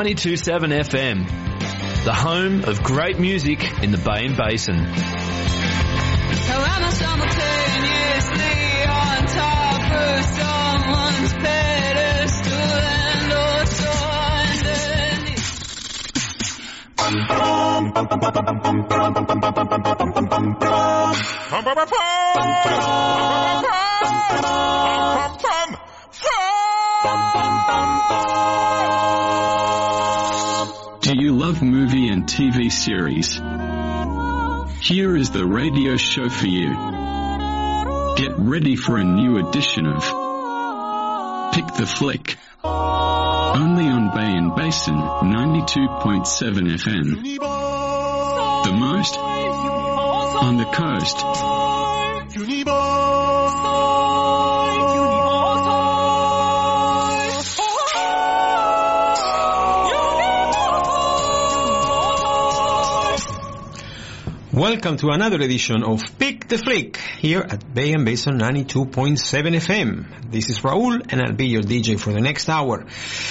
927 FM, the home of great music in the Bay and Basin. How I simultaneously on top of someone's pedestal and also Do Series? Here is the radio show for you. Get ready for a new edition of Pick the Flick. Only on Bay and Basin 92.7 FM. The most on the coast. Welcome to another edition of Pick the Flick here at Bay and Basin 92.7 FM. This is Raul and I'll be your DJ for the next hour.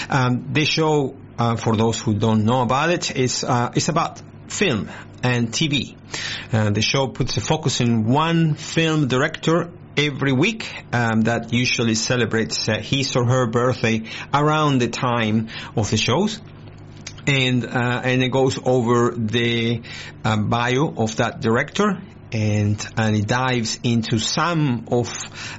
Um, this show, uh, for those who don't know about it, is uh, is about film and TV. Uh, the show puts a focus in one film director every week um, that usually celebrates uh, his or her birthday around the time of the shows and uh, and it goes over the uh, bio of that director and and it dives into some of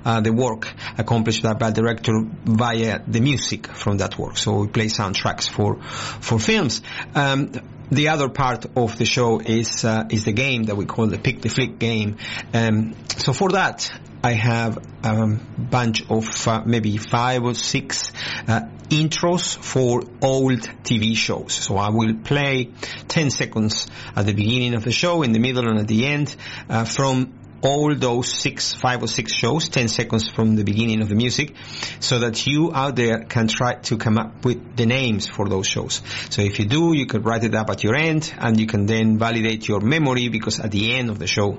uh, the work accomplished by that director via the music from that work. So we play soundtracks for for films. Um, the other part of the show is uh, is the game that we call the pick the flick game. Um, so for that, I have a um, bunch of uh, maybe five or six uh, intros for old TV shows. So I will play 10 seconds at the beginning of the show, in the middle and at the end uh, from all those six, five or six shows, 10 seconds from the beginning of the music, so that you out there can try to come up with the names for those shows. So if you do, you could write it up at your end and you can then validate your memory because at the end of the show,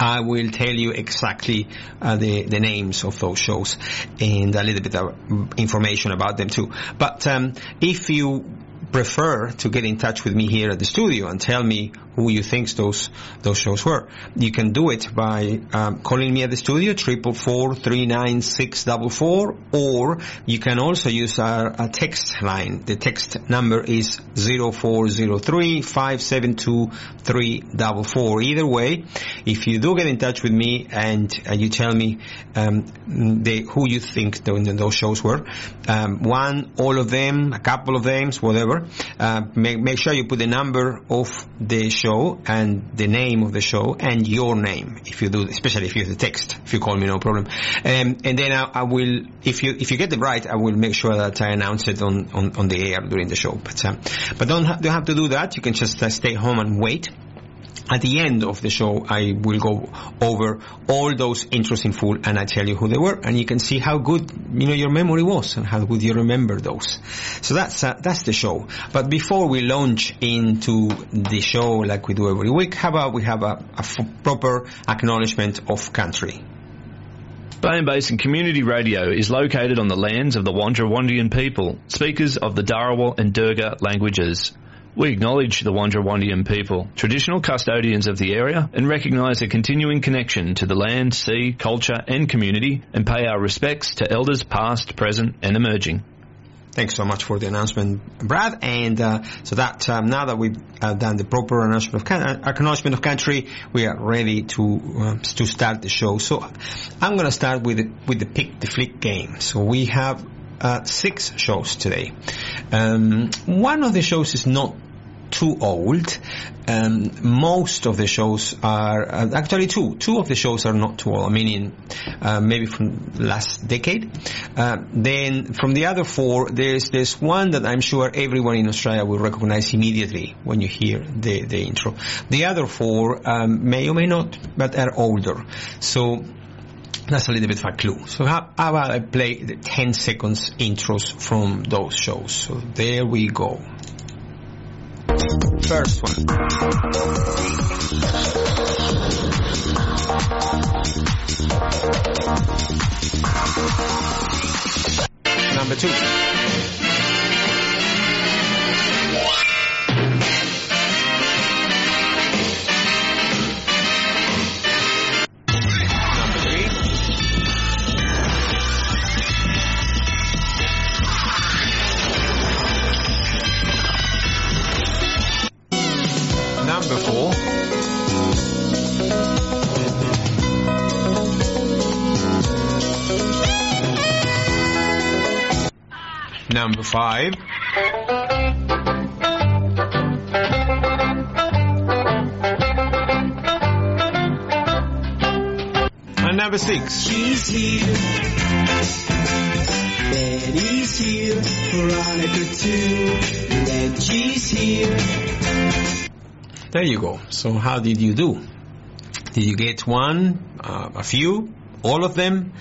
I will tell you exactly uh, the the names of those shows and a little bit of information about them too. But um, if you prefer to get in touch with me here at the studio and tell me who you think those those shows were, you can do it by um, calling me at the studio triple four three nine six double four, or you can also use our, text line. The text number is zero four zero three five seven two three double four. Either way, if you do get in touch with me and uh, you tell me um, the, who you think the, those shows were, um, one, all of them, a couple of them, whatever, uh, make, make sure you put the number of the show and the name of the show and your name if you do, especially if you use the text. If you call me, no problem. Um, and then I, I, will, if you if you get it right, I will make sure that I announce it on, on, on the air during the show. But um, but don't ha- don't have to do that. You can just uh, stay home and wait. At the end of the show, I will go over all those intros in full and I tell you who they were and you can see how good, you know, your memory was and how good you remember those. So that's, uh, that's the show. But before we launch into the show like we do every week, how about we have a, a f- proper acknowledgement of country? And Basin Community Radio is located on the lands of the Wandi Wandian people, speakers of the Dharawal and Dhurga languages. We acknowledge the Wandi Wandian people, traditional custodians of the area, and recognise a continuing connection to the land, sea, culture and community, and pay our respects to elders past, present and emerging. Thanks so much for the announcement, Brad. And uh, so that um, now that we've uh, done the proper announcement of can- acknowledgement of country, we are ready to uh, to start the show. So I'm going to start with the, with the pick the flick game. So we have uh, six shows today. Um, one of the shows is not too old. Um, most of the shows are uh, actually two. Two of the shows are not too old. Meaning uh, maybe from last decade. Uh, then from the other four, there's there's one that I'm sure everyone in Australia will recognize immediately when you hear the the intro. The other four um, may or may not, but are older. So that's a little bit of a clue. So how, about I play the 10 seconds intros from those shows? So there we go. First one. Number two. Number five. And number six. She's here. Betty's here. Veronica too. Reggie's here. There you go. So how did you do? Did you get one, uh, a few, all of them?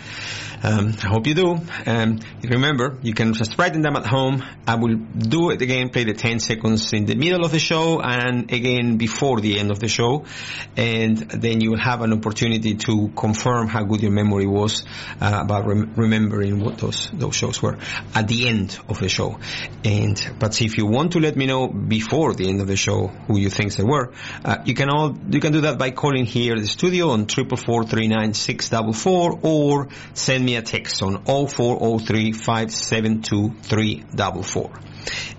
Um, I hope you do. Um, remember, you can just write them at home. I will do it again, play the 10 seconds in the middle of the show and again before the end of the show. And then you will have an opportunity to confirm how good your memory was uh, about rem- remembering what those, those shows were at the end of the show. And, but if you want to let me know before the end of the show who you think they were, uh, you can all, you can do that by calling here the studio on triple four three nine six double four or send me a text on 0403 572 344.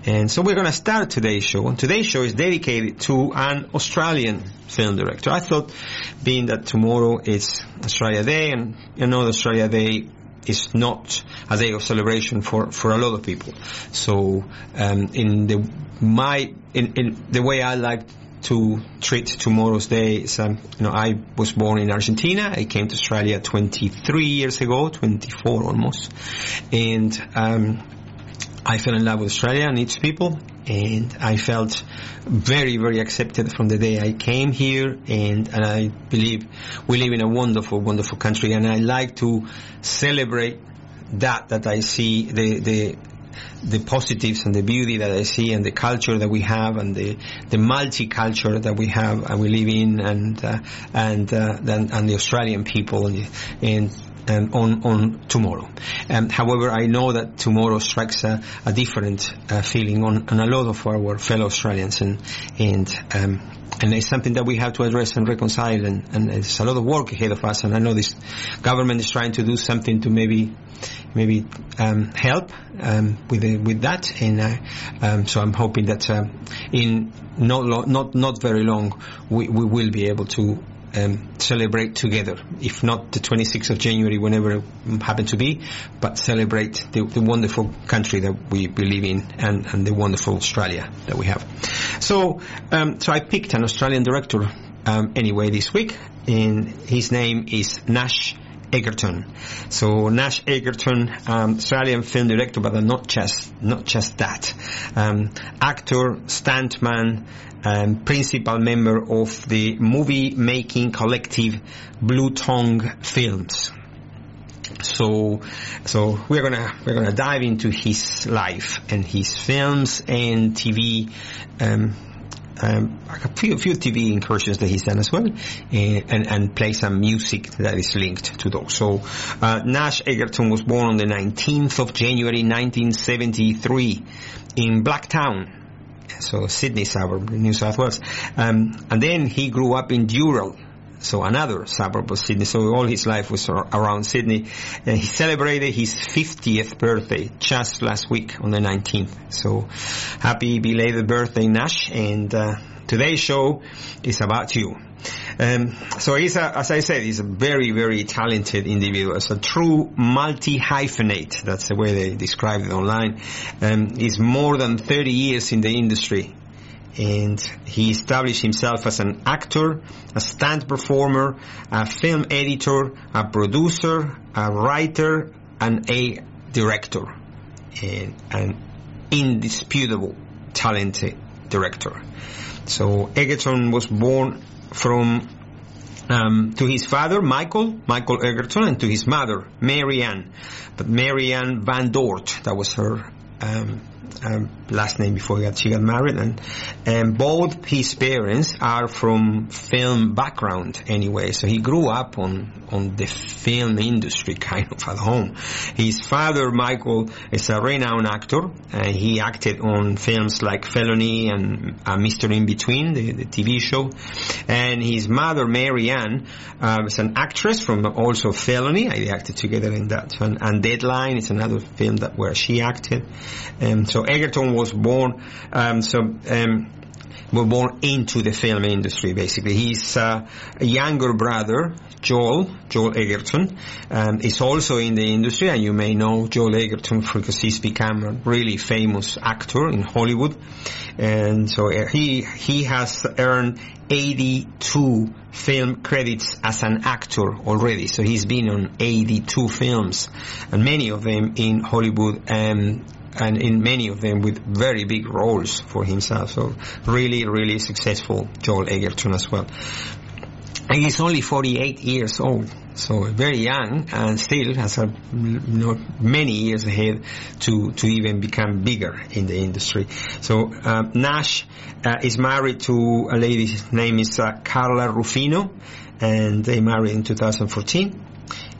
And so we're going to start today's show. And today's show is dedicated to an Australian film director. I thought, being that tomorrow is Australia Day, and you know, Australia Day is not a day of celebration for, for a lot of people. So, um, in the my in, in the way I like to treat tomorrow's day. Um, you know, I was born in Argentina. I came to Australia 23 years ago, 24 almost, and um, I fell in love with Australia and its people, and I felt very, very accepted from the day I came here, and, and I believe we live in a wonderful, wonderful country, and I like to celebrate that, that I see the, the, the positives and the beauty that I see and the culture that we have and the, the multicultural that we have and we live in and, uh, and, uh, and, and the Australian people and, and um, on on tomorrow. Um, however, I know that tomorrow strikes a, a different uh, feeling on, on a lot of our fellow Australians, and and um, and it's something that we have to address and reconcile, and, and there's a lot of work ahead of us. And I know this government is trying to do something to maybe maybe um, help um, with the, with that, and uh, um, so I'm hoping that uh, in not lo- not not very long we, we will be able to um, celebrate together, if not the 26th of January, whenever it happen to be, but celebrate the, the wonderful country that we, live in and, and the wonderful Australia that we have. So, um, so I picked an Australian director um, anyway this week, and his name is Nash Edgerton. So Nash Edgerton, um, Australian film director, but not just not just that, um, actor, stuntman, um, principal member of the movie making collective Blue Tongue Films. So, so we're gonna we're gonna dive into his life and his films and TV. Um, um, a few, few TV incursions that he's done as well, and, and, and play some music that is linked to those. So, uh, Nash Edgerton was born on the 19th of January 1973 in Blacktown, so Sydney suburb, New South Wales. Um, and then he grew up in Dural, so another suburb of Sydney. So all his life was ar- around Sydney. And he celebrated his 50th birthday just last week on the 19th. So happy belated birthday, Nash. And uh, today's show is about you. Um, so he's a, as I said, he's a very, very talented individual. It's a true multi-hyphenate. That's the way they describe it online. Um, he's more than 30 years in the industry. And he established himself as an actor, a stunt performer, a film editor, a producer, a writer, and a director. And an indisputable talented director. So Edgerton was born from um, to his father, Michael, Michael Edgerton, and to his mother, Marianne, Ann. But Mary Ann Van Dort, that was her um, um, last name before she got married, and and both his parents are from film background anyway. So he grew up on on the film industry kind of at home. His father, Michael, is a renowned actor, and he acted on films like Felony and uh, Mr. In Between, the, the TV show. And his mother, Mary Ann, uh, was an actress from also Felony. I acted together in that. And, and Deadline is another film that where she acted. Um, so Edgerton was born. Um, so um, were born into the film industry. Basically, his uh, younger brother Joel Joel Edgerton um, is also in the industry, and you may know Joel Edgerton because he's become a really famous actor in Hollywood, and so he he has earned 82 film credits as an actor already. So he's been on 82 films, and many of them in Hollywood and and in many of them with very big roles for himself. So really, really successful Joel Edgerton as well. And he's only 48 years old, so very young, and still has a, know, many years ahead to, to even become bigger in the industry. So uh, Nash uh, is married to a lady's name is uh, Carla Rufino, and they married in 2014 uh,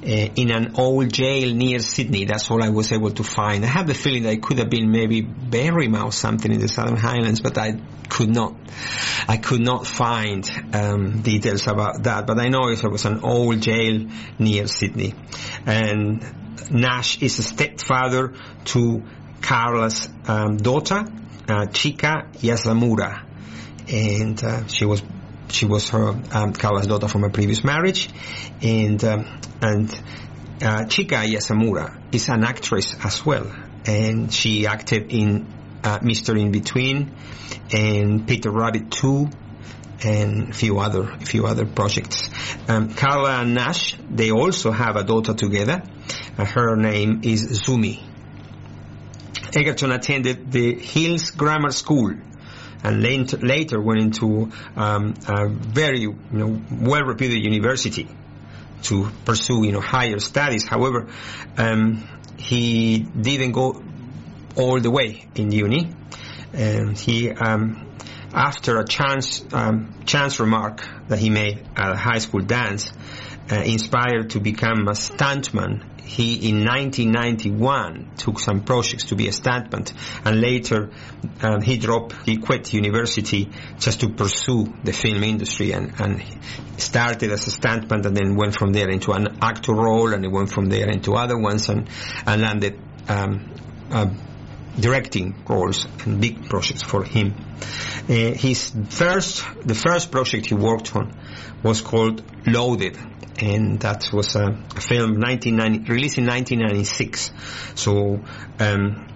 in an old jail near Sydney. That's all I was able to find. I have the feeling that it could have been maybe Berrima or something in the Southern Highlands, but I could not. I could not find um, details about that. But I know it was an old jail near Sydney, and Nash is a stepfather to Carla's um, daughter, uh, Chika Yasumura, and uh, she was she was her um, Carla's daughter from a previous marriage, and um, and uh, Chika Yasumura is an actress as well, and she acted in uh, Mr. In Between and Peter Rabbit 2 and a few other a few other projects. Um, Carla and Nash they also have a daughter together. Uh, her name is Zumi. Edgerton attended the Hills Grammar School and later, later went into um, a very you know, well-reputed university to pursue you know higher studies. However, um, he didn't go all the way in uni, and he um, after a chance um, chance remark that he made at a high school dance, uh, inspired to become a stuntman. He in 1991 took some projects to be a stuntman, and later um, he dropped, he quit university just to pursue the film industry, and, and started as a stuntman, and then went from there into an actor role, and he went from there into other ones, and and landed. Um, uh, directing roles and big projects for him. Uh, his first, the first project he worked on was called Loaded, and that was a, a film 1990, released in 1996. So, um,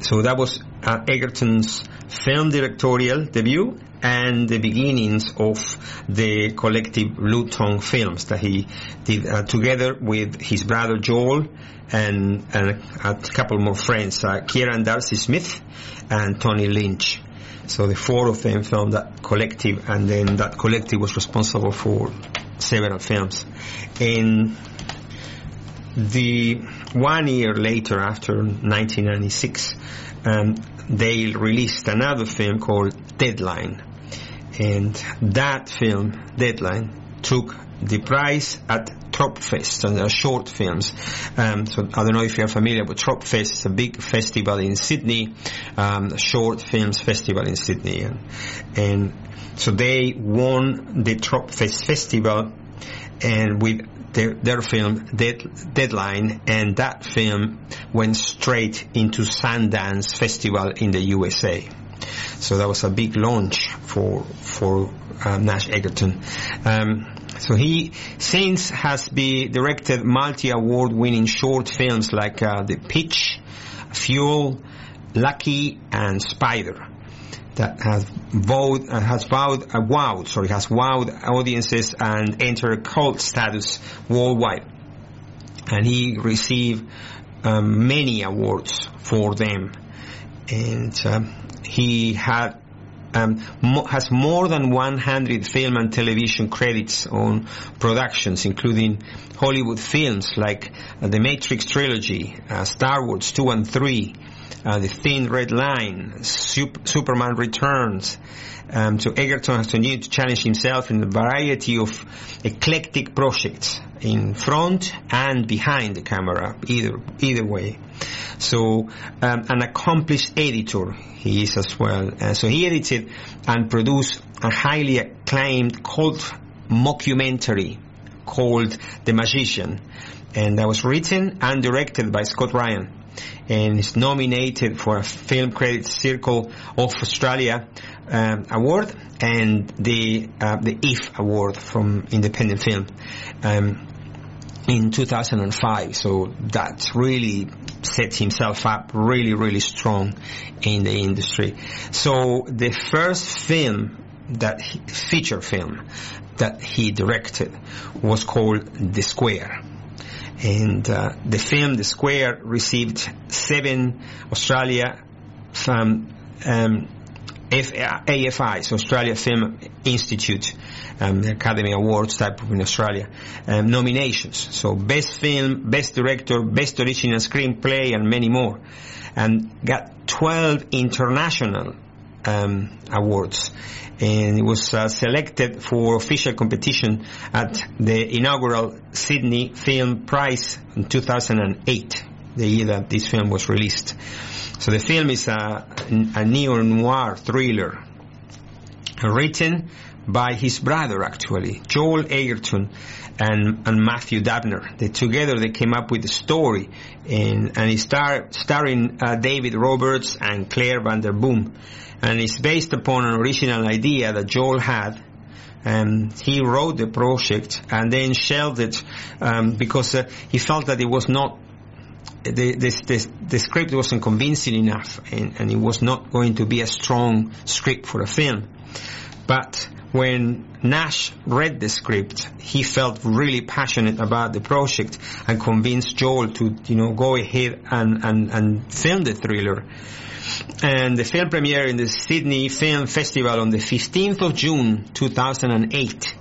so that was uh, Edgerton's film directorial debut and the beginnings of the collective Blue Tongue films that he did uh, together with his brother Joel and, and a couple more friends, uh, Kieran Darcy Smith and Tony Lynch. So the four of them formed that collective, and then that collective was responsible for several films. And the one year later, after 1996, um, they released another film called Deadline, and that film, Deadline, took the prize at Tropfest, and they're short films. Um, so I don't know if you're familiar with Tropfest. It's a big festival in Sydney, um, short films festival in Sydney, and, and so they won the Tropfest festival, and with their, their film Dead, Deadline, and that film went straight into Sundance Festival in the USA. So that was a big launch for for uh, Nash Edgerton. Um, so he since has be directed multi-award winning short films like uh, The Pitch, Fuel, Lucky, and Spider that has vowed, uh, has vowed, uh, wowed, sorry, has wowed audiences and entered cult status worldwide. And he received um, many awards for them. And um, he had um, mo- has more than 100 film and television credits on productions, including Hollywood films like uh, the Matrix trilogy, uh, Star Wars 2 and 3, uh, The Thin Red Line, Sup- Superman Returns. Um, so Edgerton has continued to challenge himself in a variety of eclectic projects in front and behind the camera, either either way. So um, an accomplished editor he is as well. Uh, so he edited and produced a highly acclaimed cult mockumentary called The Magician, and that was written and directed by Scott Ryan. And is nominated for a Film Critics Circle of Australia um, award and the uh, the IF award from Independent Film. Um, in 2005. So that really set himself up really, really strong in the industry. So the first film that he, feature film that he directed was called The Square. And uh, the film The Square received seven Australia from um, AFI, so Australia Film Institute, um, Academy Awards type of in Australia, um, nominations. So best film, best director, best original screenplay, and many more. And got 12 international um, awards. And it was uh, selected for official competition at the inaugural Sydney Film Prize in 2008, the year that this film was released. So the film is a, a neo-noir thriller written by his brother actually, Joel Edgerton and, and Matthew Dabner. They together they came up with the story and, and it star, starring uh, David Roberts and Claire Van Der Boom. And it's based upon an original idea that Joel had and he wrote the project and then shelved it um, because uh, he felt that it was not the, this, this, the script wasn't convincing enough and, and it was not going to be a strong script for a film. But when Nash read the script, he felt really passionate about the project and convinced Joel to, you know, go ahead and, and, and film the thriller. And the film premiered in the Sydney Film Festival on the 15th of June 2008.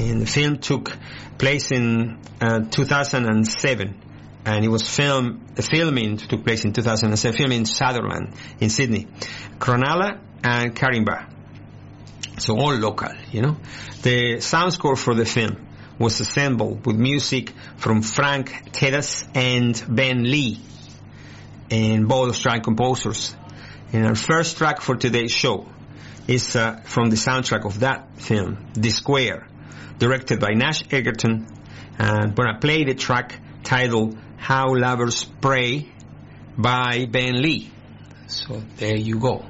And the film took place in uh, 2007 and it was filmed, the filming took place in 2007, filming in Sutherland, in Sydney. Cronulla and Caringbah. So all local, you know. The sound score for the film was assembled with music from Frank Titus and Ben Lee, and both Australian composers. And our first track for today's show is uh, from the soundtrack of that film, The Square, directed by Nash Edgerton. And I'm gonna play the track titled How Lovers Pray by Ben Lee. So there you go.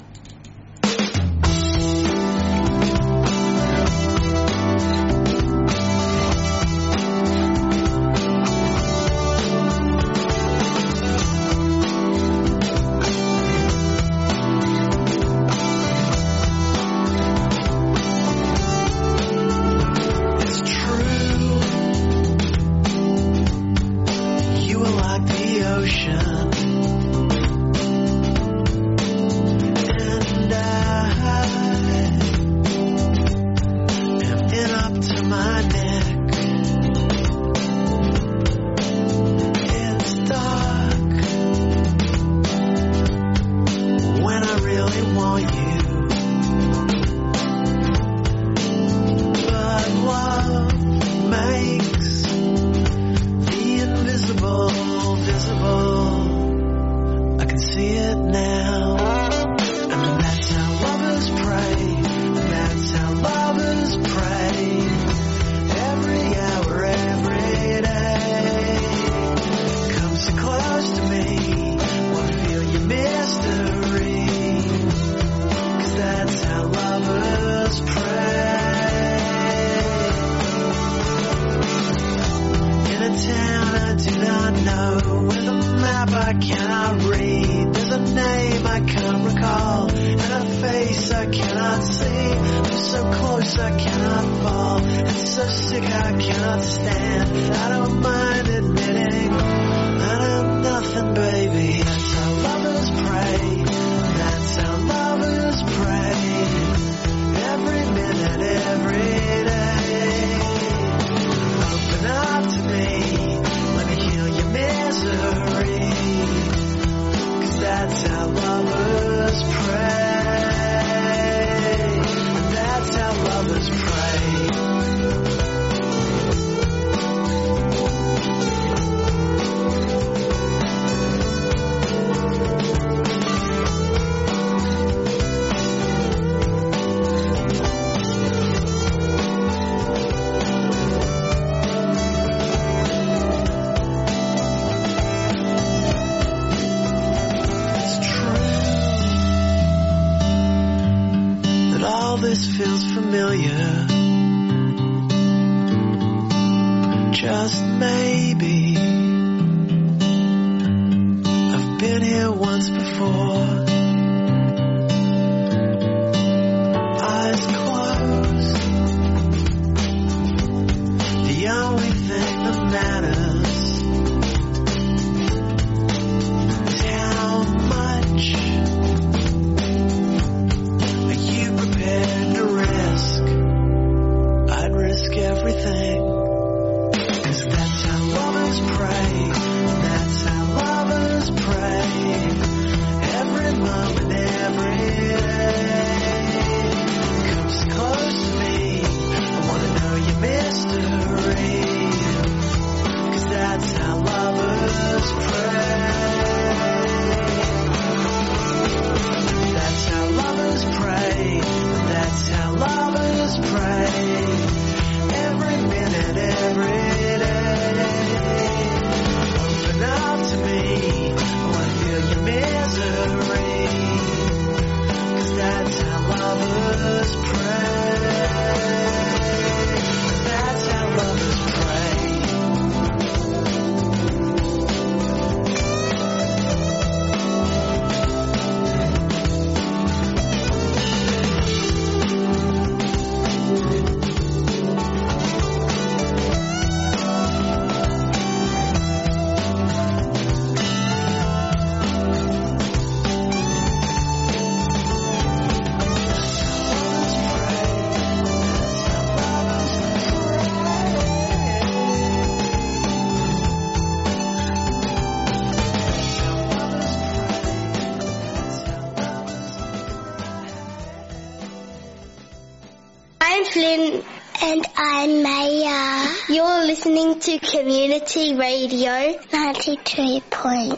Community Radio 93.7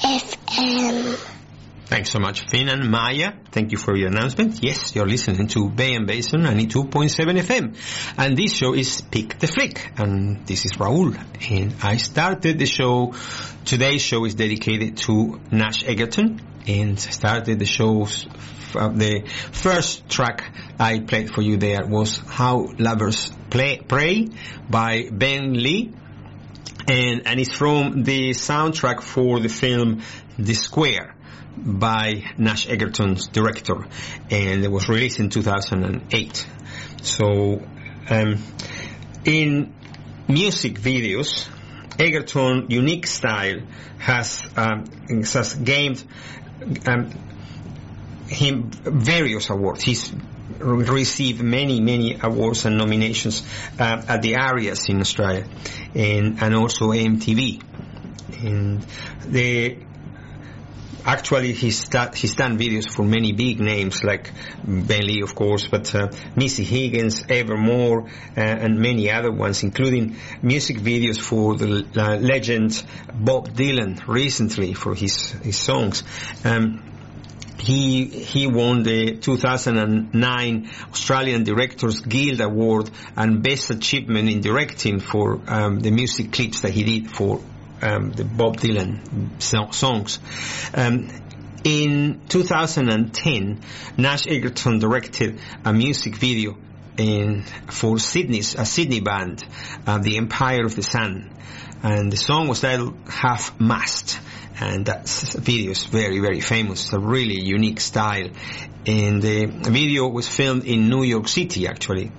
FM. Thanks so much, Finn and Maya. Thank you for your announcement. Yes, you're listening to Bay and Basin 92.7 FM. And this show is Pick the Flick. And this is Raul. And I started the show, today's show is dedicated to Nash Edgerton. And I started the show's, uh, the first track I played for you there was How Lovers Play, Pray by Ben Lee and and it's from the soundtrack for the film The Square by Nash Edgerton's director, and it was released in 2008. So, um, in music videos, Edgerton's unique style has um, has gained um, him various awards. He's received many, many awards and nominations uh, at the Arias in Australia, and and also MTV. And the actually he's he's done videos for many big names like Ben Lee, of course, but uh, Missy Higgins, Evermore, uh, and many other ones, including music videos for the uh, legend Bob Dylan recently for his his songs. Um, he he won the 2009 Australian Directors Guild Award and Best Achievement in Directing for um, the music clips that he did for um, the Bob Dylan so- songs. Um, in 2010, Nash Edgerton directed a music video in for Sydney's a Sydney band, uh, the Empire of the Sun, and the song was titled Half Mast and that video is very, very famous. It's a really unique style. And the video was filmed in New York City, actually.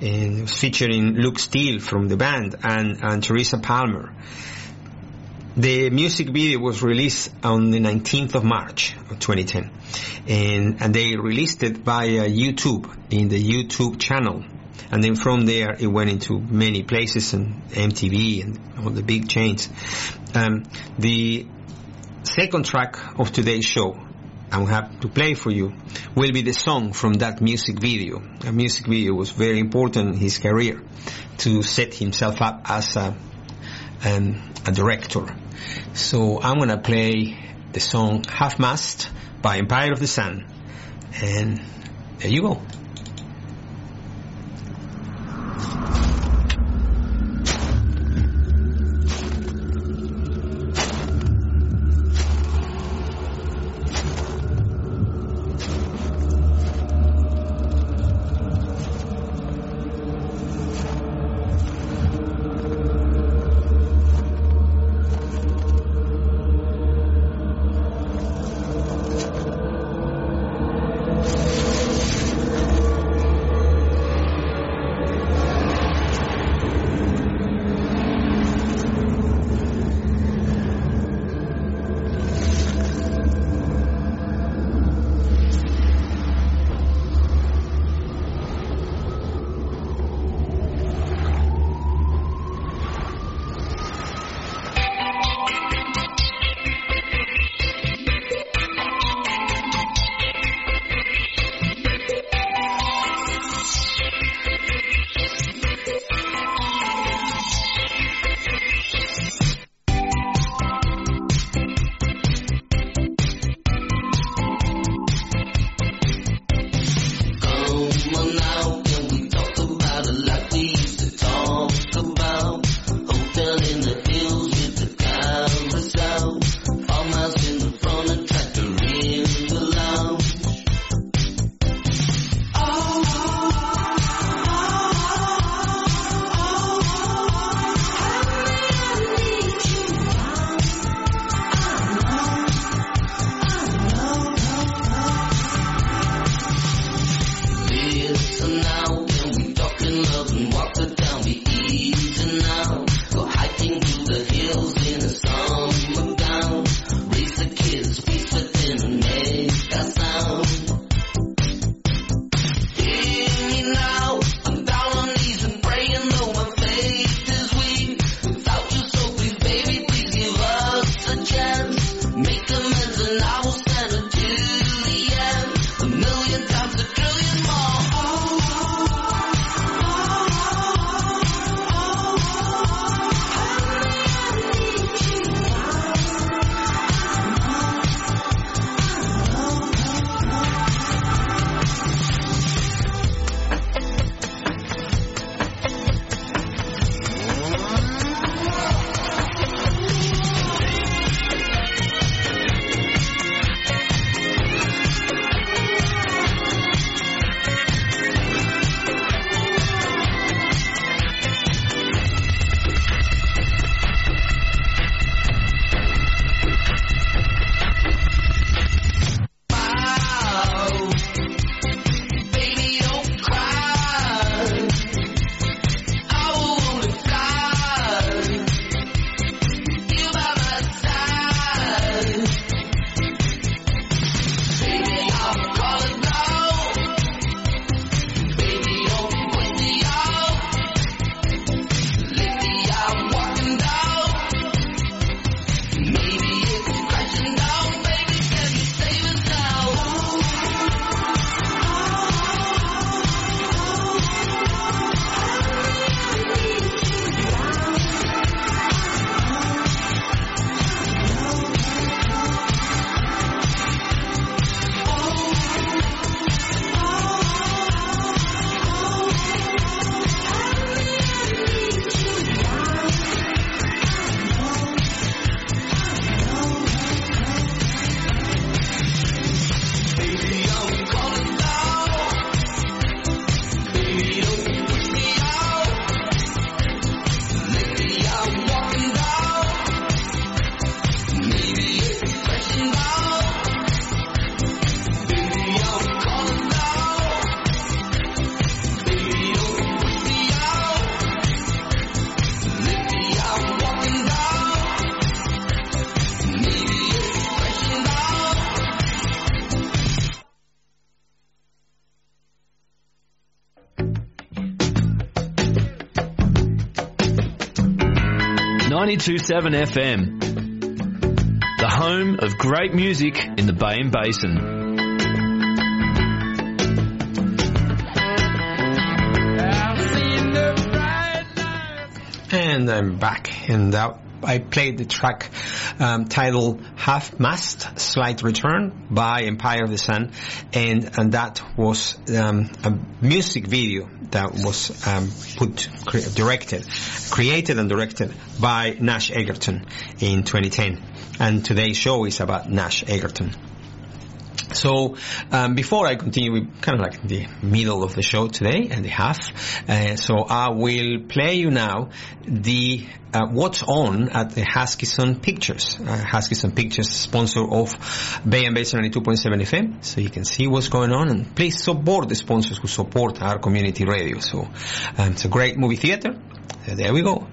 And it was featuring Luke Steele from the band and, and Teresa Palmer. The music video was released on the 19th of March of 2010. And, and they released it via YouTube in the YouTube channel. And then from there it went into many places and MTV and all the big chains. Um, the second track of today's show I'm happy to play for you will be the song from that music video. A music video was very important in his career to set himself up as a, um, a director. So I'm gonna play the song Half Mast by Empire of the Sun. And there you go. 92.7 FM. The home of great music in the Bay and Basin. And I'm back, and uh, I played the track um, titled "Half Mast Slight Return" by Empire of the Sun, and and that was um, a music video that was um, put cre- directed, created and directed by Nash Edgerton in 2010. And today's show is about Nash Edgerton. So um, before I continue, we're kind of like the middle of the show today and the half. Uh, so I will play you now the uh, what's on at the Huskisson Pictures. Uh, Huskisson Pictures, sponsor of Bay and Basin 92.7 FM, so you can see what's going on. And please support the sponsors who support our community radio. So um, it's a great movie theater. There we go.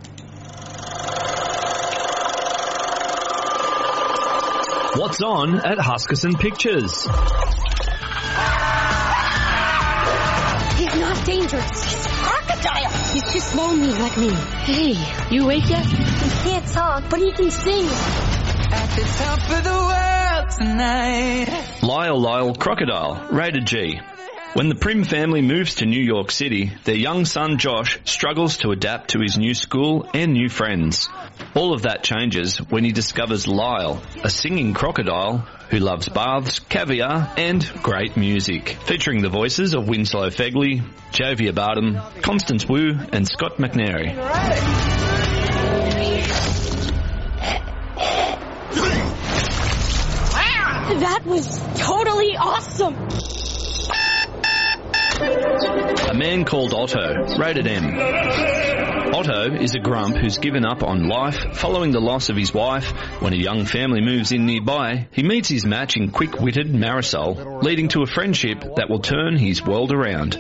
What's on at Huskisson Pictures? He's not dangerous. He's a crocodile. He's just lonely like me. Hey, you awake yet? He can't talk, but he can sing. At the top of the world tonight. Lyle Lyle Crocodile, rated G. When the Prim family moves to New York City, their young son Josh struggles to adapt to his new school and new friends. All of that changes when he discovers Lyle, a singing crocodile who loves baths, caviar, and great music. Featuring the voices of Winslow Fegley, Javier Bardem, Constance Wu, and Scoot McNairy. That was totally awesome. A man called Otto, rated M. Otto is a grump who's given up on life following the loss of his wife. When a young family moves in nearby, he meets his match in quick-witted Marisol, leading to a friendship that will turn his world around.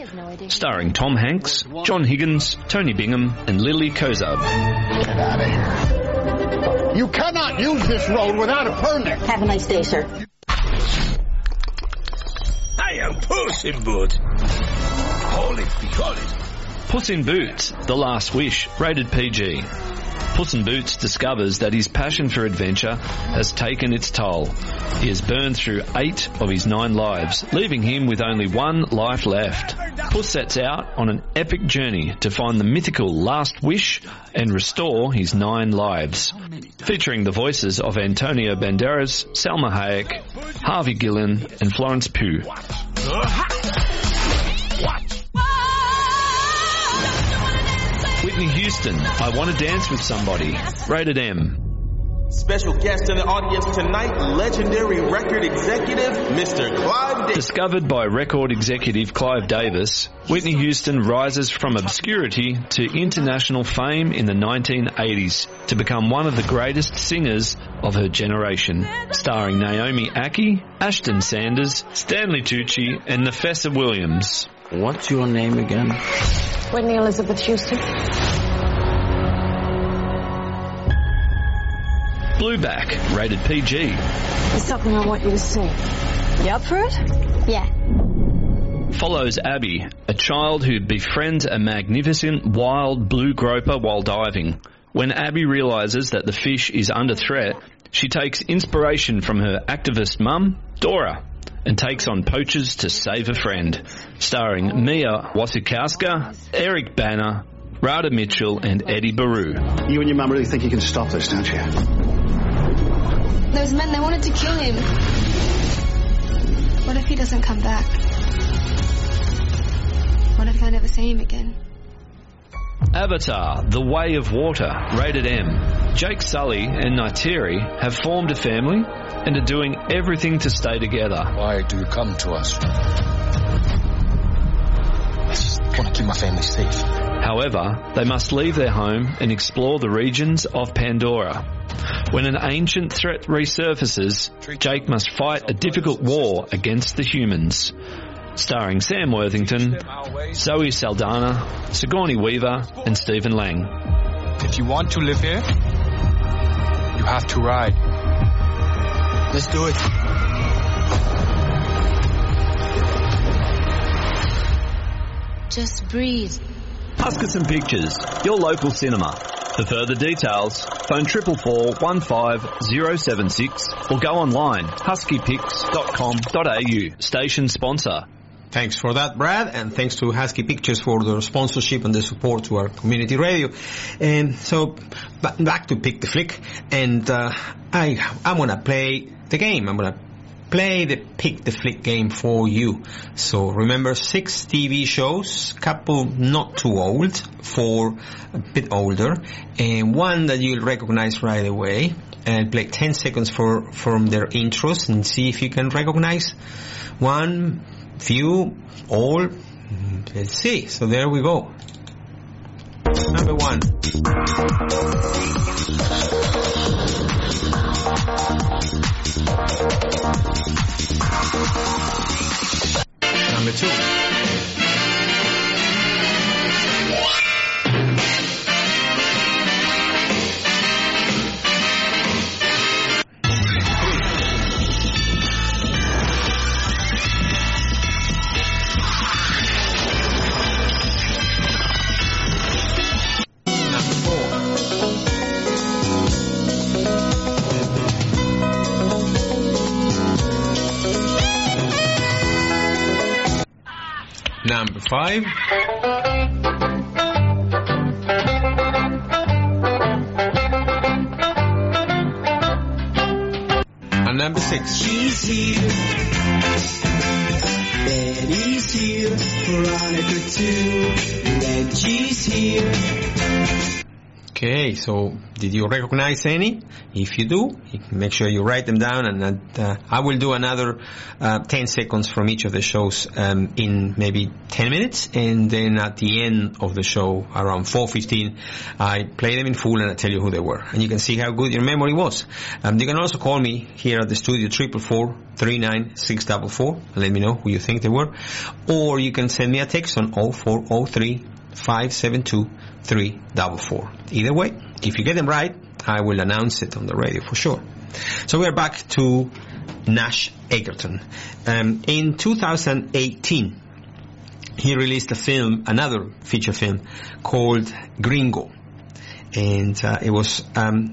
Starring Tom Hanks, John Higgins, Tony Bingham, and Lily Kozub. Get out of here. You cannot use this road without a permit. Have a nice day, sir. I am Puss in Boots. Holy frijoles. Puss in Boots, The Last Wish, rated PG. Puss in Boots discovers that his passion for adventure has taken its toll. He has burned through eight of his nine lives, leaving him with only one life left. Puss sets out on an epic journey to find the mythical Last Wish and restore his nine lives. Featuring the voices of Antonio Banderas, Salma Hayek, Harvey Guillén, and Florence Pugh. Whitney Houston, I Want to Dance with Somebody, rated M. Special guest in the audience tonight, legendary record executive, Mr. Clive Davis. Discovered by record executive Clive Davis, Whitney Houston rises from obscurity to international fame in the 1980s to become one of the greatest singers of her generation, starring Naomi Ackie, Ashton Sanders, Stanley Tucci, and Nafessa Williams. What's your name again? Whitney Elizabeth Houston. Blueback, rated PG. There's something I want you to see. You up for it? Yeah. Follows Abby, a child who befriends a magnificent wild blue groper while diving. When Abby realizes that the fish is under threat, she takes inspiration from her activist mum, Dora, and takes on poachers to save a friend. Starring Mia Wasikowska, Eric Bana, Radha Mitchell, and Eddie Baru. You and your mum really think you can stop this, don't you? Those men, they wanted to kill him. What if he doesn't come back? What if I never see him again? Avatar, The Way of Water, rated M. Jake Sully and Neytiri have formed a family and are doing everything to stay together. Why do you come to us? I just want to keep my family safe. However, they must leave their home and explore the regions of Pandora. When an ancient threat resurfaces, Jake must fight a difficult war against the humans. Starring Sam Worthington, Zoe Saldana, Sigourney Weaver, and Stephen Lang. If you want to live here, you have to ride. Let's do it. Just breathe. Huskisson Pictures, your local cinema. For further details, phone triple four one five zero seven six or go online huskypics.com.au. Station sponsor. Thanks for that, Brad, and thanks to Husky Pictures for their sponsorship and the support to our community radio. And so, back to Pick the Flick, and uh, I I'm gonna play the game. I'm gonna play the Pick the Flick game for you. So remember six TV shows, couple not too old, four a bit older, and one that you'll recognize right away. And play 10 seconds for from their intros and see if you can recognize one, few, all. Let's see. So there we go. Number one. Number two. Five. Okay, so did you recognize any? If you do, make sure you write them down and uh, I will do another uh, 10 seconds from each of the shows um, in maybe 10 minutes and then at the end of the show around 4.15 I play them in full and I tell you who they were and you can see how good your memory was. Um, you can also call me here at the studio triple four three nine six double four and let me know who you think they were or you can send me a text on 0403 572 344. Either way, if you get them right, I will announce it on the radio for sure. So we're back to Nash Edgerton. Um, in 2018, he released a film, another feature film called Gringo, and uh, it was um,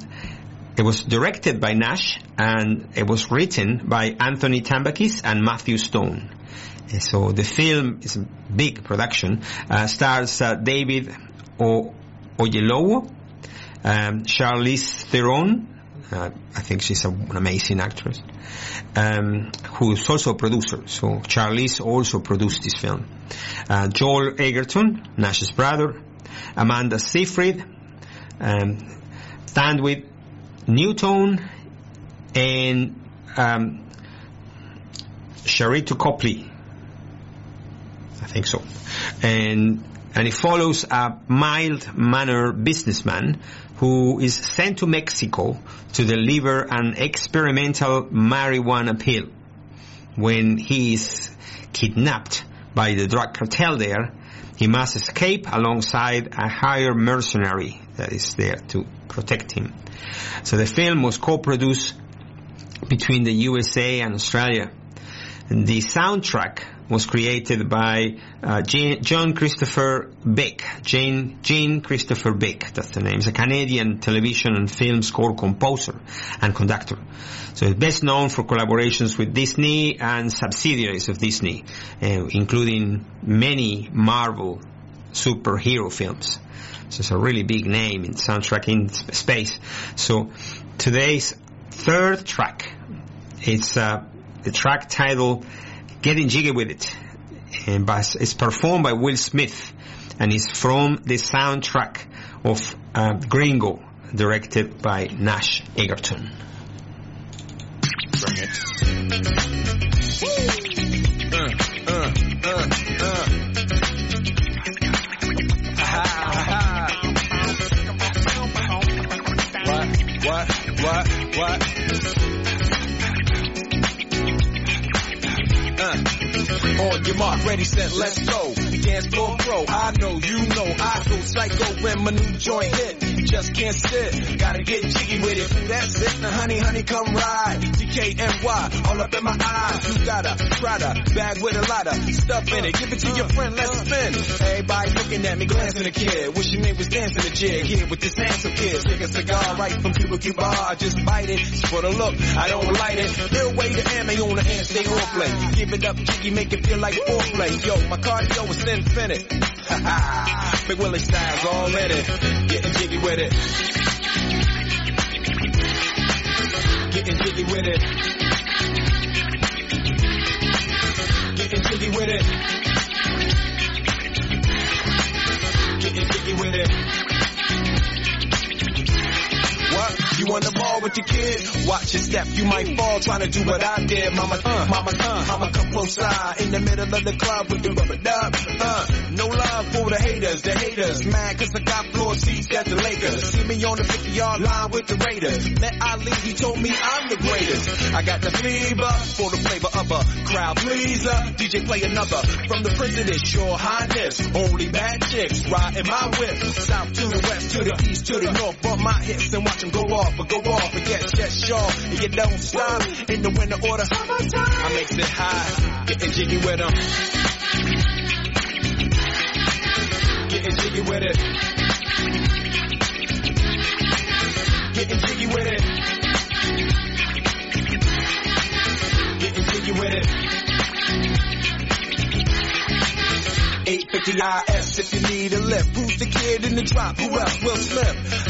it was directed by Nash and it was written by Anthony Tambakis and Matthew Stone. And so the film is a big production. Uh, stars uh, David o- Oyelowo, um, Charlize Theron. Uh, I think she's a, an amazing actress. Um, who is also a producer. So Charlize also produced this film. Uh, Joel Edgerton, Nash's brother. Amanda Seyfried. Um, Thandiwe Newton. And um, Sharlto Copley. I think so. And and it follows a mild-mannered businessman who is sent to Mexico to deliver an experimental marijuana pill. When he is kidnapped by the drug cartel there, he must escape alongside a hired mercenary that is there to protect him. So the film was co-produced between the USA and Australia. The soundtrack was created by uh, Jane, John Christopher Beck. Jane, Jane Christopher Beck, that's the name. He's a Canadian television and film score composer and conductor. So he's best known for collaborations with Disney and subsidiaries of Disney, uh, including many Marvel superhero films. So it's a really big name in soundtrack in space. So today's third track, it's uh, the track titled Getting Jiggy With It. And by, it's performed by Will Smith and is from the soundtrack of uh, Gringo, directed by Nash Edgerton. Bring it. Uh, uh, uh, uh. Ha, ha, ha. What, what, what, what? Your mark, ready, set, let's go. Dance floor pro, I know, you know, I go psycho when my new joint hit. Just can't sit. Gotta get jiggy with it. That's it. Now, honey, honey, come ride. DKNY, all up in my eyes. You got a Prada bag with a lot of stuff in it. Give it to your friend, let's spin. Everybody looking at me, glancing a kid. Wishing they was dancing a jig here with this handsome kid. Take a cigar right from Cuba Cuba. I just bite it. Just for the look, I don't light it. Little way to ammo on the hand, stay on play. Give it up, jiggy, make it feel like foreplay. Yo, my cardio is infinite. Ha ha. Big Willie style's all in it. Getting jiggy with it. Getting jiggy with it. Getting jiggy with it. Getting jiggy with it. What? You on the ball with your kid? Watch your step, you might fall trying to do what I did. Mama, uh, mama, uh, mama, come close side in the middle of the club with the rubber dub. Uh, no love for the haters, the haters. Mad cause I got floor seats at the Lakers. See me on the 50 yard line with the Raiders. Met Ali, he told me I'm the greatest. I got the fever for the flavor of a crowd pleaser. DJ play another from the president, your highness. Only bad chicks riding my whip. South to the west, to the east, to the north. Bump my hips and watch them go off, but go off. But yes, yes, sure. And you don't stop in the winter order. I makes it high, getting jiggy with them. Getting jiggy with it. Getting jiggy with it. Getting jiggy with it. 850 IS if you need a lift. Who's the kid in the drop? Who else? Will Smith.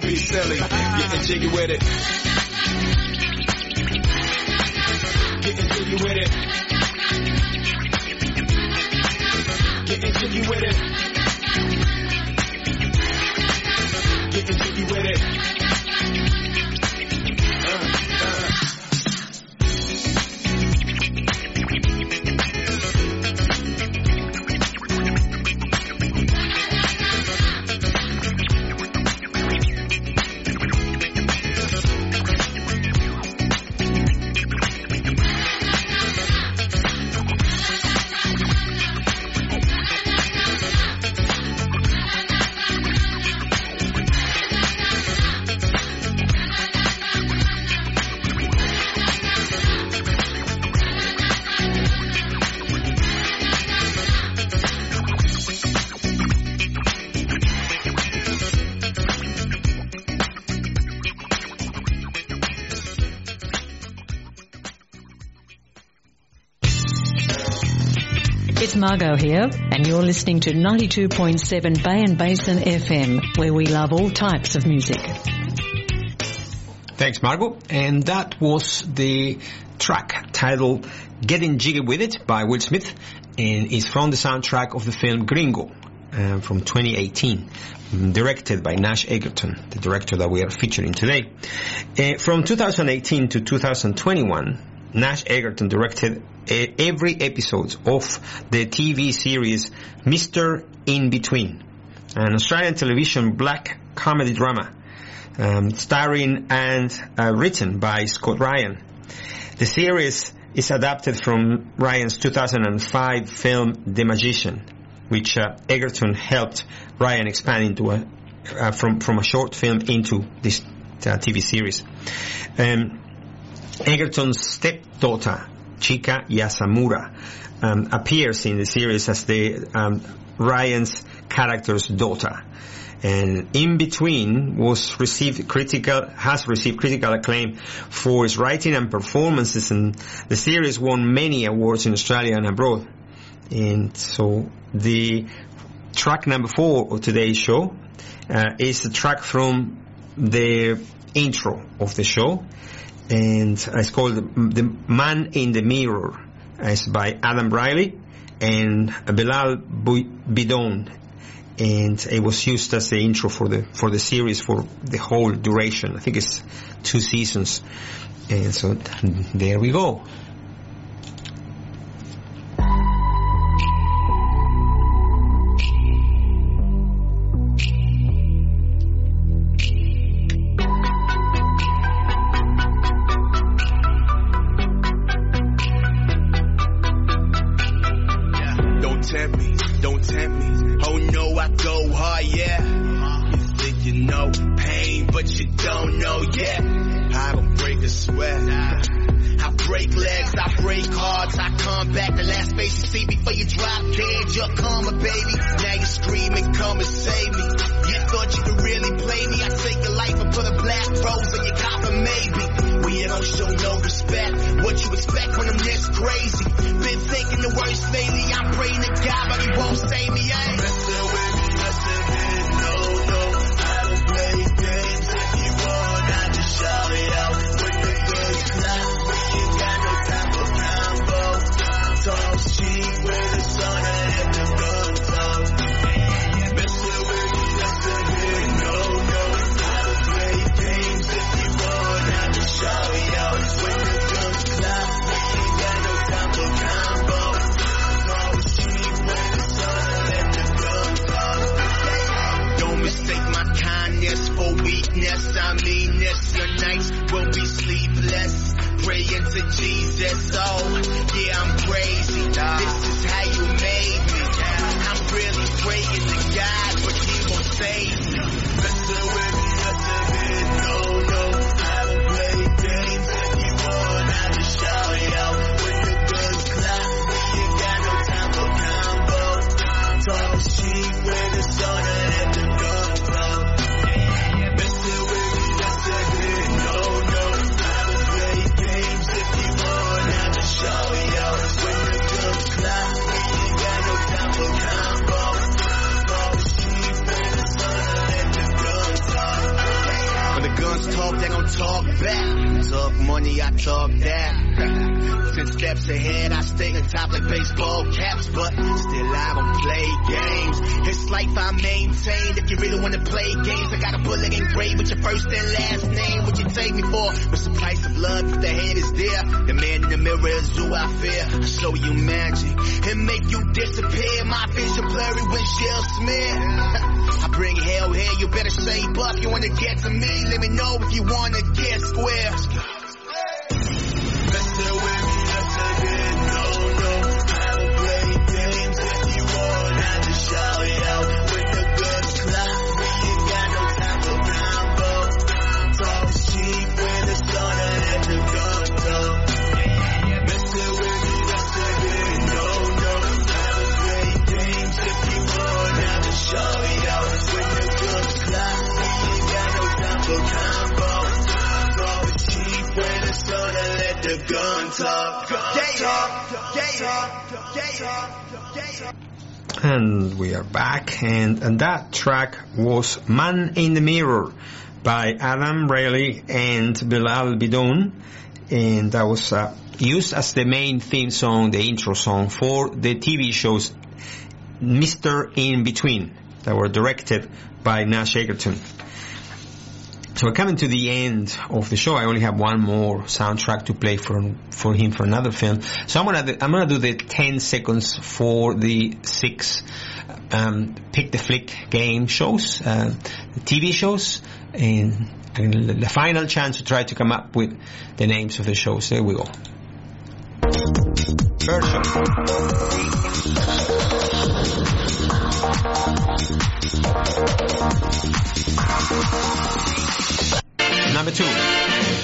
be silly. Getting jiggy with it. Getting jiggy with it. Getting jiggy with it. Getting jiggy with it. Margot here, and you're listening to 92.7 Bay and Basin FM, where we love all types of music. Thanks, Margot. And that was the track titled Getting Jiggy With It by Will Smith and is from the soundtrack of the film Gringo uh, from 2018, mm, directed by Nash Edgerton, the director that we are featuring today. Uh, from 2018 to 2021, Nash Edgerton directed every episode of the TV series Mr. In Between, an Australian television black comedy drama um, starring and uh, written by Scott Ryan. The series is adapted from Ryan's 2005 film The Magician, which uh, Edgerton helped Ryan expand into a, uh, from from a short film into this uh, TV series. Um, Edgerton's stepdaughter, Chika Yasumura, um, appears in the series as the um, Ryan's character's daughter. And in between was received critical has received critical acclaim for its writing and performances, and the series won many awards in Australia and abroad. And so the track number four of today's show uh, is a track from the intro of the show, and it's called "The Man in the Mirror." It's by Adam Riley and Bilal Bidon and it was used as the intro for the for the series for the whole duration. I think it's two seasons, and so there we go. A sweat. I break legs, I break hearts, I come back. The last face you see before you drop dead, you're karma, baby. Now you're screaming, come and save me. You thought you could really play me? I take your life and put a black rose on your coffin, maybe. We don't show no respect. What you expect when I'm this crazy? Been thinking the worst lately. I'm praying to God, but He won't save me. Ain't messing with me, messing with. No, no, I don't play games. If you want, I just shout it out. Praying to Jesus. Oh, yeah, I'm crazy. This is how you made me. I'm really praying to God, but He won't save talk, back. Talk money, I talk that. Ten steps ahead, I stay on top like baseball caps, but still I don't play games. It's life I maintain. If you really wanna play games, I got a bullet engraved with your first and last name. What you take me for? What's the price of love if the head is there? The man in the mirror is who I fear. I show you magic and make you disappear. My vision blurry, windshield smear. I bring hell here, you better shape up. You wanna get to me? Let me know if you wanna get square. The gun talk Mr. Winnie, that's the hit. No, no, no. Great games if you want. I'm show y'all when the good slap, we ain't got no time for combo. Fall cheap when the sun and let the gun talk. And we are back, and, and that track was Man in the Mirror by Adam Rayleigh and Bilal Bidon, and that was uh, used as the main theme song, the intro song for the TV shows Mr. In Between that were directed by Nash Edgerton. So we're coming to the end of the show. I only have one more soundtrack to play for for him for another film. So I'm gonna I'm gonna do the 10 seconds for the six um, pick the flick game shows, uh, TV shows, and, and the final chance to try to come up with the names of the shows. There we go. First show. Number two.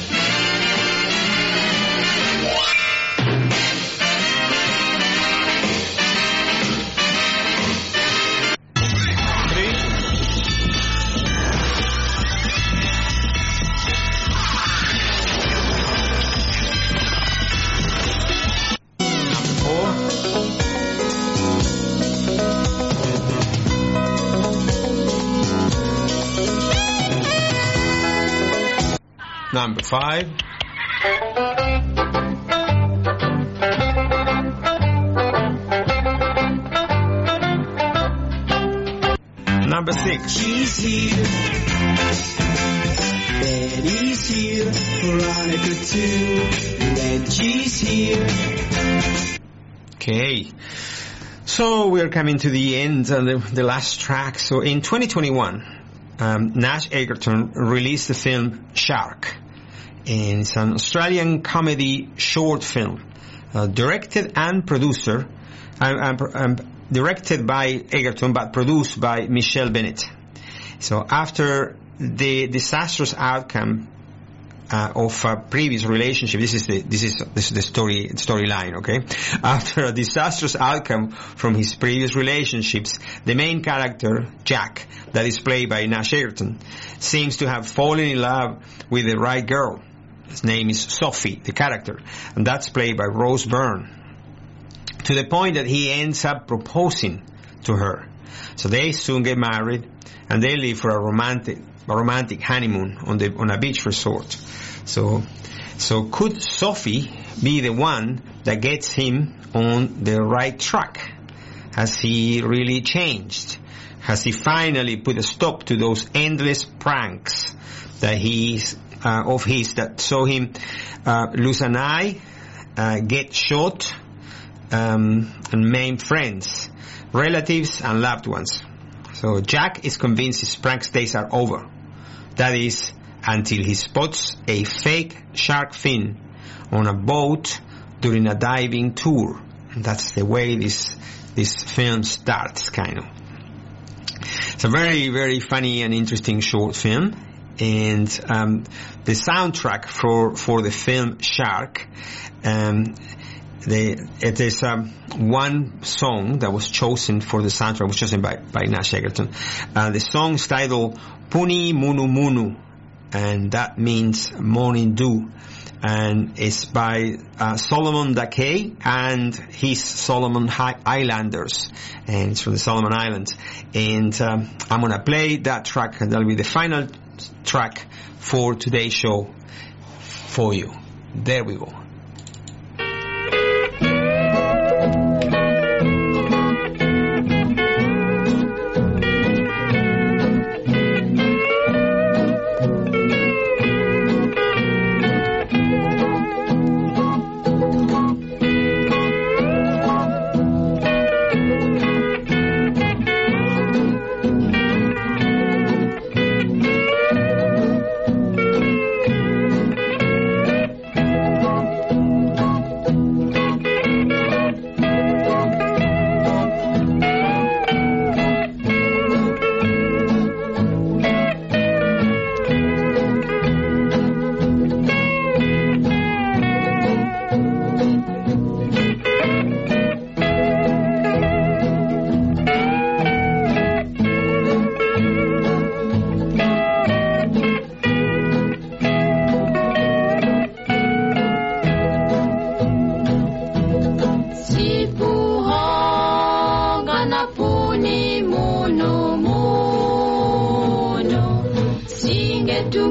Five. number six. She's here. Betty's here. Veronica too. Here. Okay. So we're coming to the end of the, the last track. So in 2021, um, Nash Edgerton released the film Shark. It's an Australian comedy short film, uh, directed and producer, directed by Edgerton but produced by Michelle Bennett. So after the disastrous outcome uh, of a previous relationship. This is the this is this is the story storyline. Okay, after a disastrous outcome from his previous relationships, the main character Jack, that is played by Nash Edgerton, seems to have fallen in love with the right girl. His name is Sophie, the character, and that's played by Rose Byrne. To the point that he ends up proposing to her. So they soon get married, and they leave for a romantic a romantic honeymoon on the on a beach resort. So so could Sophie be the one that gets him on the right track? Has he really changed? Has he finally put a stop to those endless pranks that he's of his that saw him uh, lose an eye, uh, get shot, um, and maim friends, relatives, and loved ones? So Jack is convinced his prank days are over. That is, until he spots a fake shark fin on a boat during a diving tour. That's the way this this film starts, kind of. It's a very, very funny and interesting short film. And um, the soundtrack for for the film Shark, um, the, it is um, one song that was chosen for the soundtrack, was chosen by, by Nash Edgerton. Uh, the song is titled Puni Munu Munu, and that means morning dew. And it's by uh, Solomon Dakay and his Solomon Hi- Islanders, and it's from the Solomon Islands. And um, I'm gonna play that track, and that'll be the final track for today's show for you. There we go.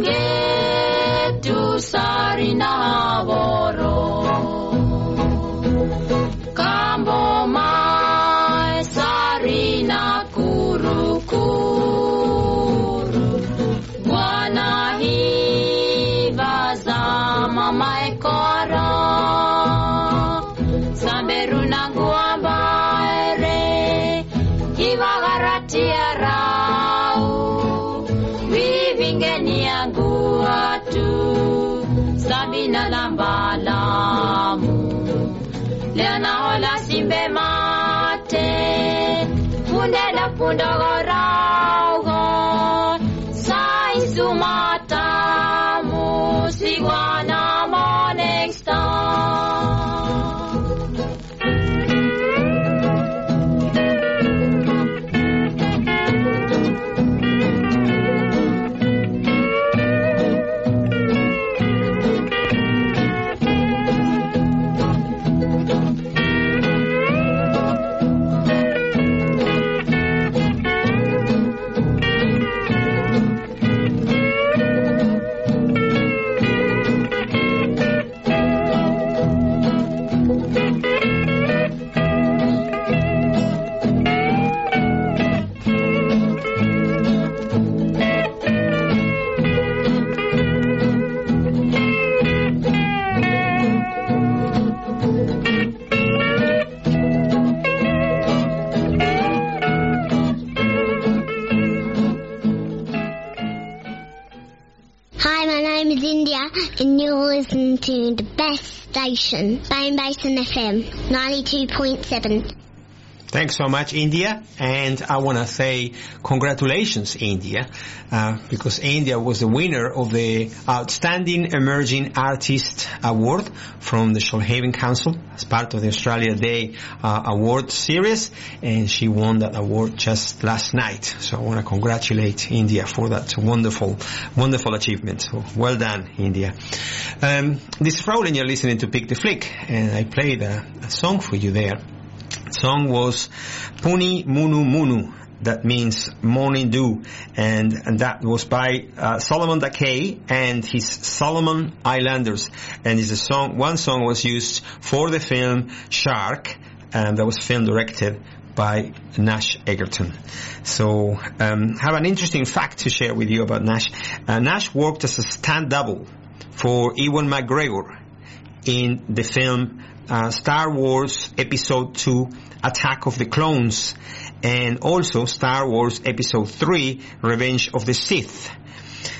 Game. dog Hi, my name is India, and you're listening to the best station, Bane Basin FM, 92.7. Thanks so much, India. And I want to say congratulations, India, uh, because India was the winner of the Outstanding Emerging Artist Award from the Shoalhaven Council as part of the Australia Day uh, Award series. And she won that award just last night. So I want to congratulate India for that wonderful, wonderful achievement. So well done, India. Um, this is and you're listening to Pick the Flick. And I played a, a song for you there song was Puni Munu Munu. That means morning dew, and, that was by uh, Solomon Dakay and his Solomon Islanders. And it's a song. One song was used for the film Shark, and that was film directed by Nash Edgerton. So, um, have an interesting fact to share with you about Nash. Uh, Nash worked as a stand double for Ewan McGregor in the film uh, Star Wars Episode 2 Attack of the Clones and also Star Wars Episode 3 Revenge of the Sith.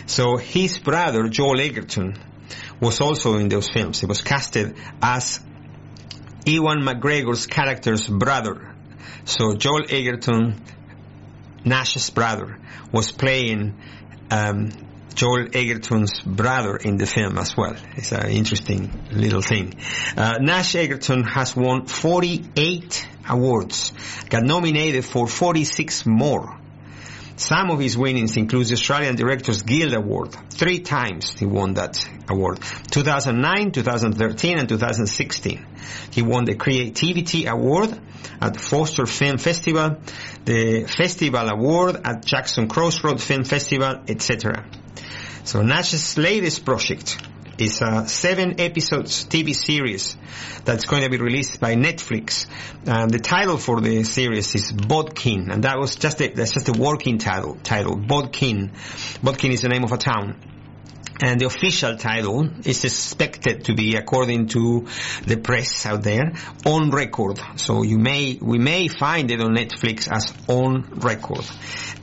So his brother Joel Edgerton was also in those films. He was casted as Ewan McGregor's character's brother. So Joel Edgerton, Nash's brother, was playing um, Joel Edgerton's brother in the film as well. It's an interesting little thing. Uh, Nash Egerton has won 48 awards, got nominated for 46 more. Some of his winnings include the Australian Directors Guild Award. Three times he won that award. 2009, 2013 and 2016. He won the Creativity Award at Foster Film Festival, the Festival Award at Jackson Crossroads Film Festival, etc. So Nash's latest project is a seven episodes TV series that's going to be released by Netflix. And the title for the series is Bodkin, and that was just a, that's just a working title. Title Bodkin. Bodkin is the name of a town. And the official title is expected to be, according to the press out there, on record. So you may, we may find it on Netflix as on record.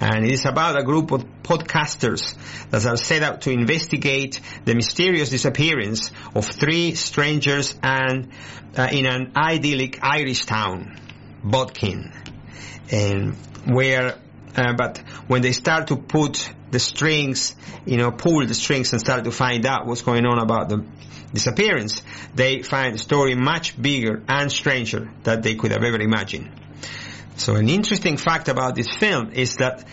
And it is about a group of podcasters that are set out to investigate the mysterious disappearance of three strangers and uh, in an idyllic Irish town, Bodkin, and where uh, but when they start to put the strings, you know, pull the strings and start to find out what's going on about the disappearance, they find the story much bigger and stranger than they could have ever imagined. So an interesting fact about this film is that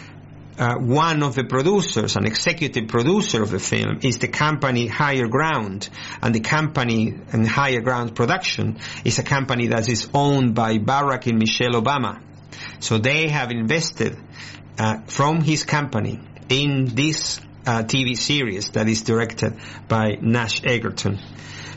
uh, one of the producers, an executive producer of the film, is the company Higher Ground, and the company and Higher Ground Production is a company that is owned by Barack and Michelle Obama. So they have invested uh, from his company in this uh, TV series that is directed by Nash Edgerton.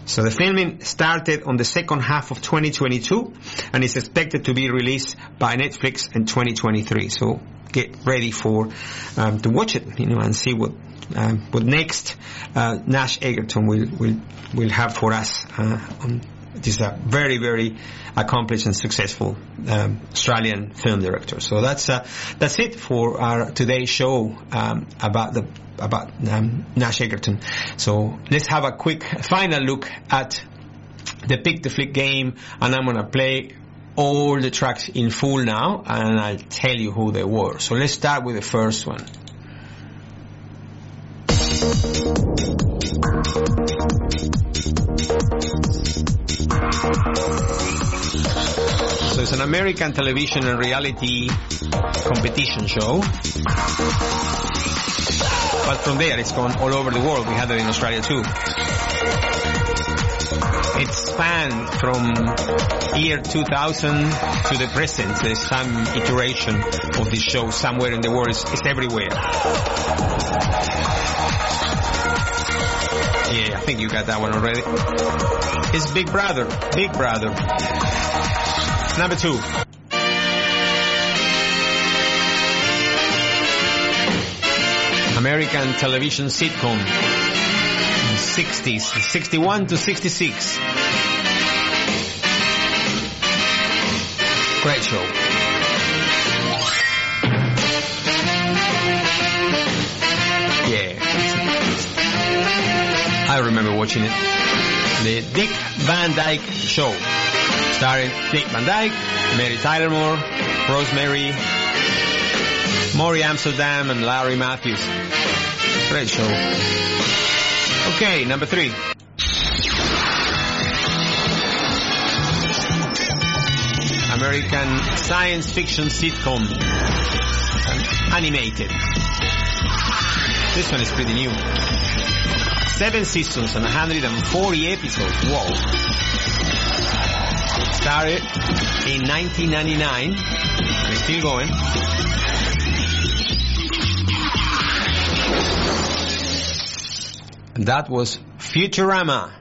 So the filming started on the second half of 2022 and is expected to be released by Netflix in 2023. So get ready for um, to watch it, you know, and see what um, what next uh, Nash Edgerton will will will have for us uh, on it is a very, very accomplished and successful um, Australian film director. So that's uh, that's it for our today's show um, about the about um, Nash Edgerton. So let's have a quick final look at the pick the flick game, and I'm gonna play all the tracks in full now, and I'll tell you who they were. So let's start with the first one. It's an American television and reality competition show. But from there it's gone all over the world. We had it in Australia too. It spanned from year 2000 to the present. There's some iteration of this show somewhere in the world. It's, it's everywhere. Yeah, I think you got that one already. It's Big Brother. Big Brother. Number two. American television sitcom. 60s, 61 to 66. Great show. Yeah. I remember watching it. The Dick Van Dyke Show. Starring Dick Van Dyke, Mary Tyler Moore, Rosemary, Morey Amsterdam, and Larry Mathews. Great show. Okay, number three. American science fiction sitcom. Animated. This one is pretty new. Seven seasons and 140 episodes. Whoa. Started in 1999. It's still going. That was Futurama.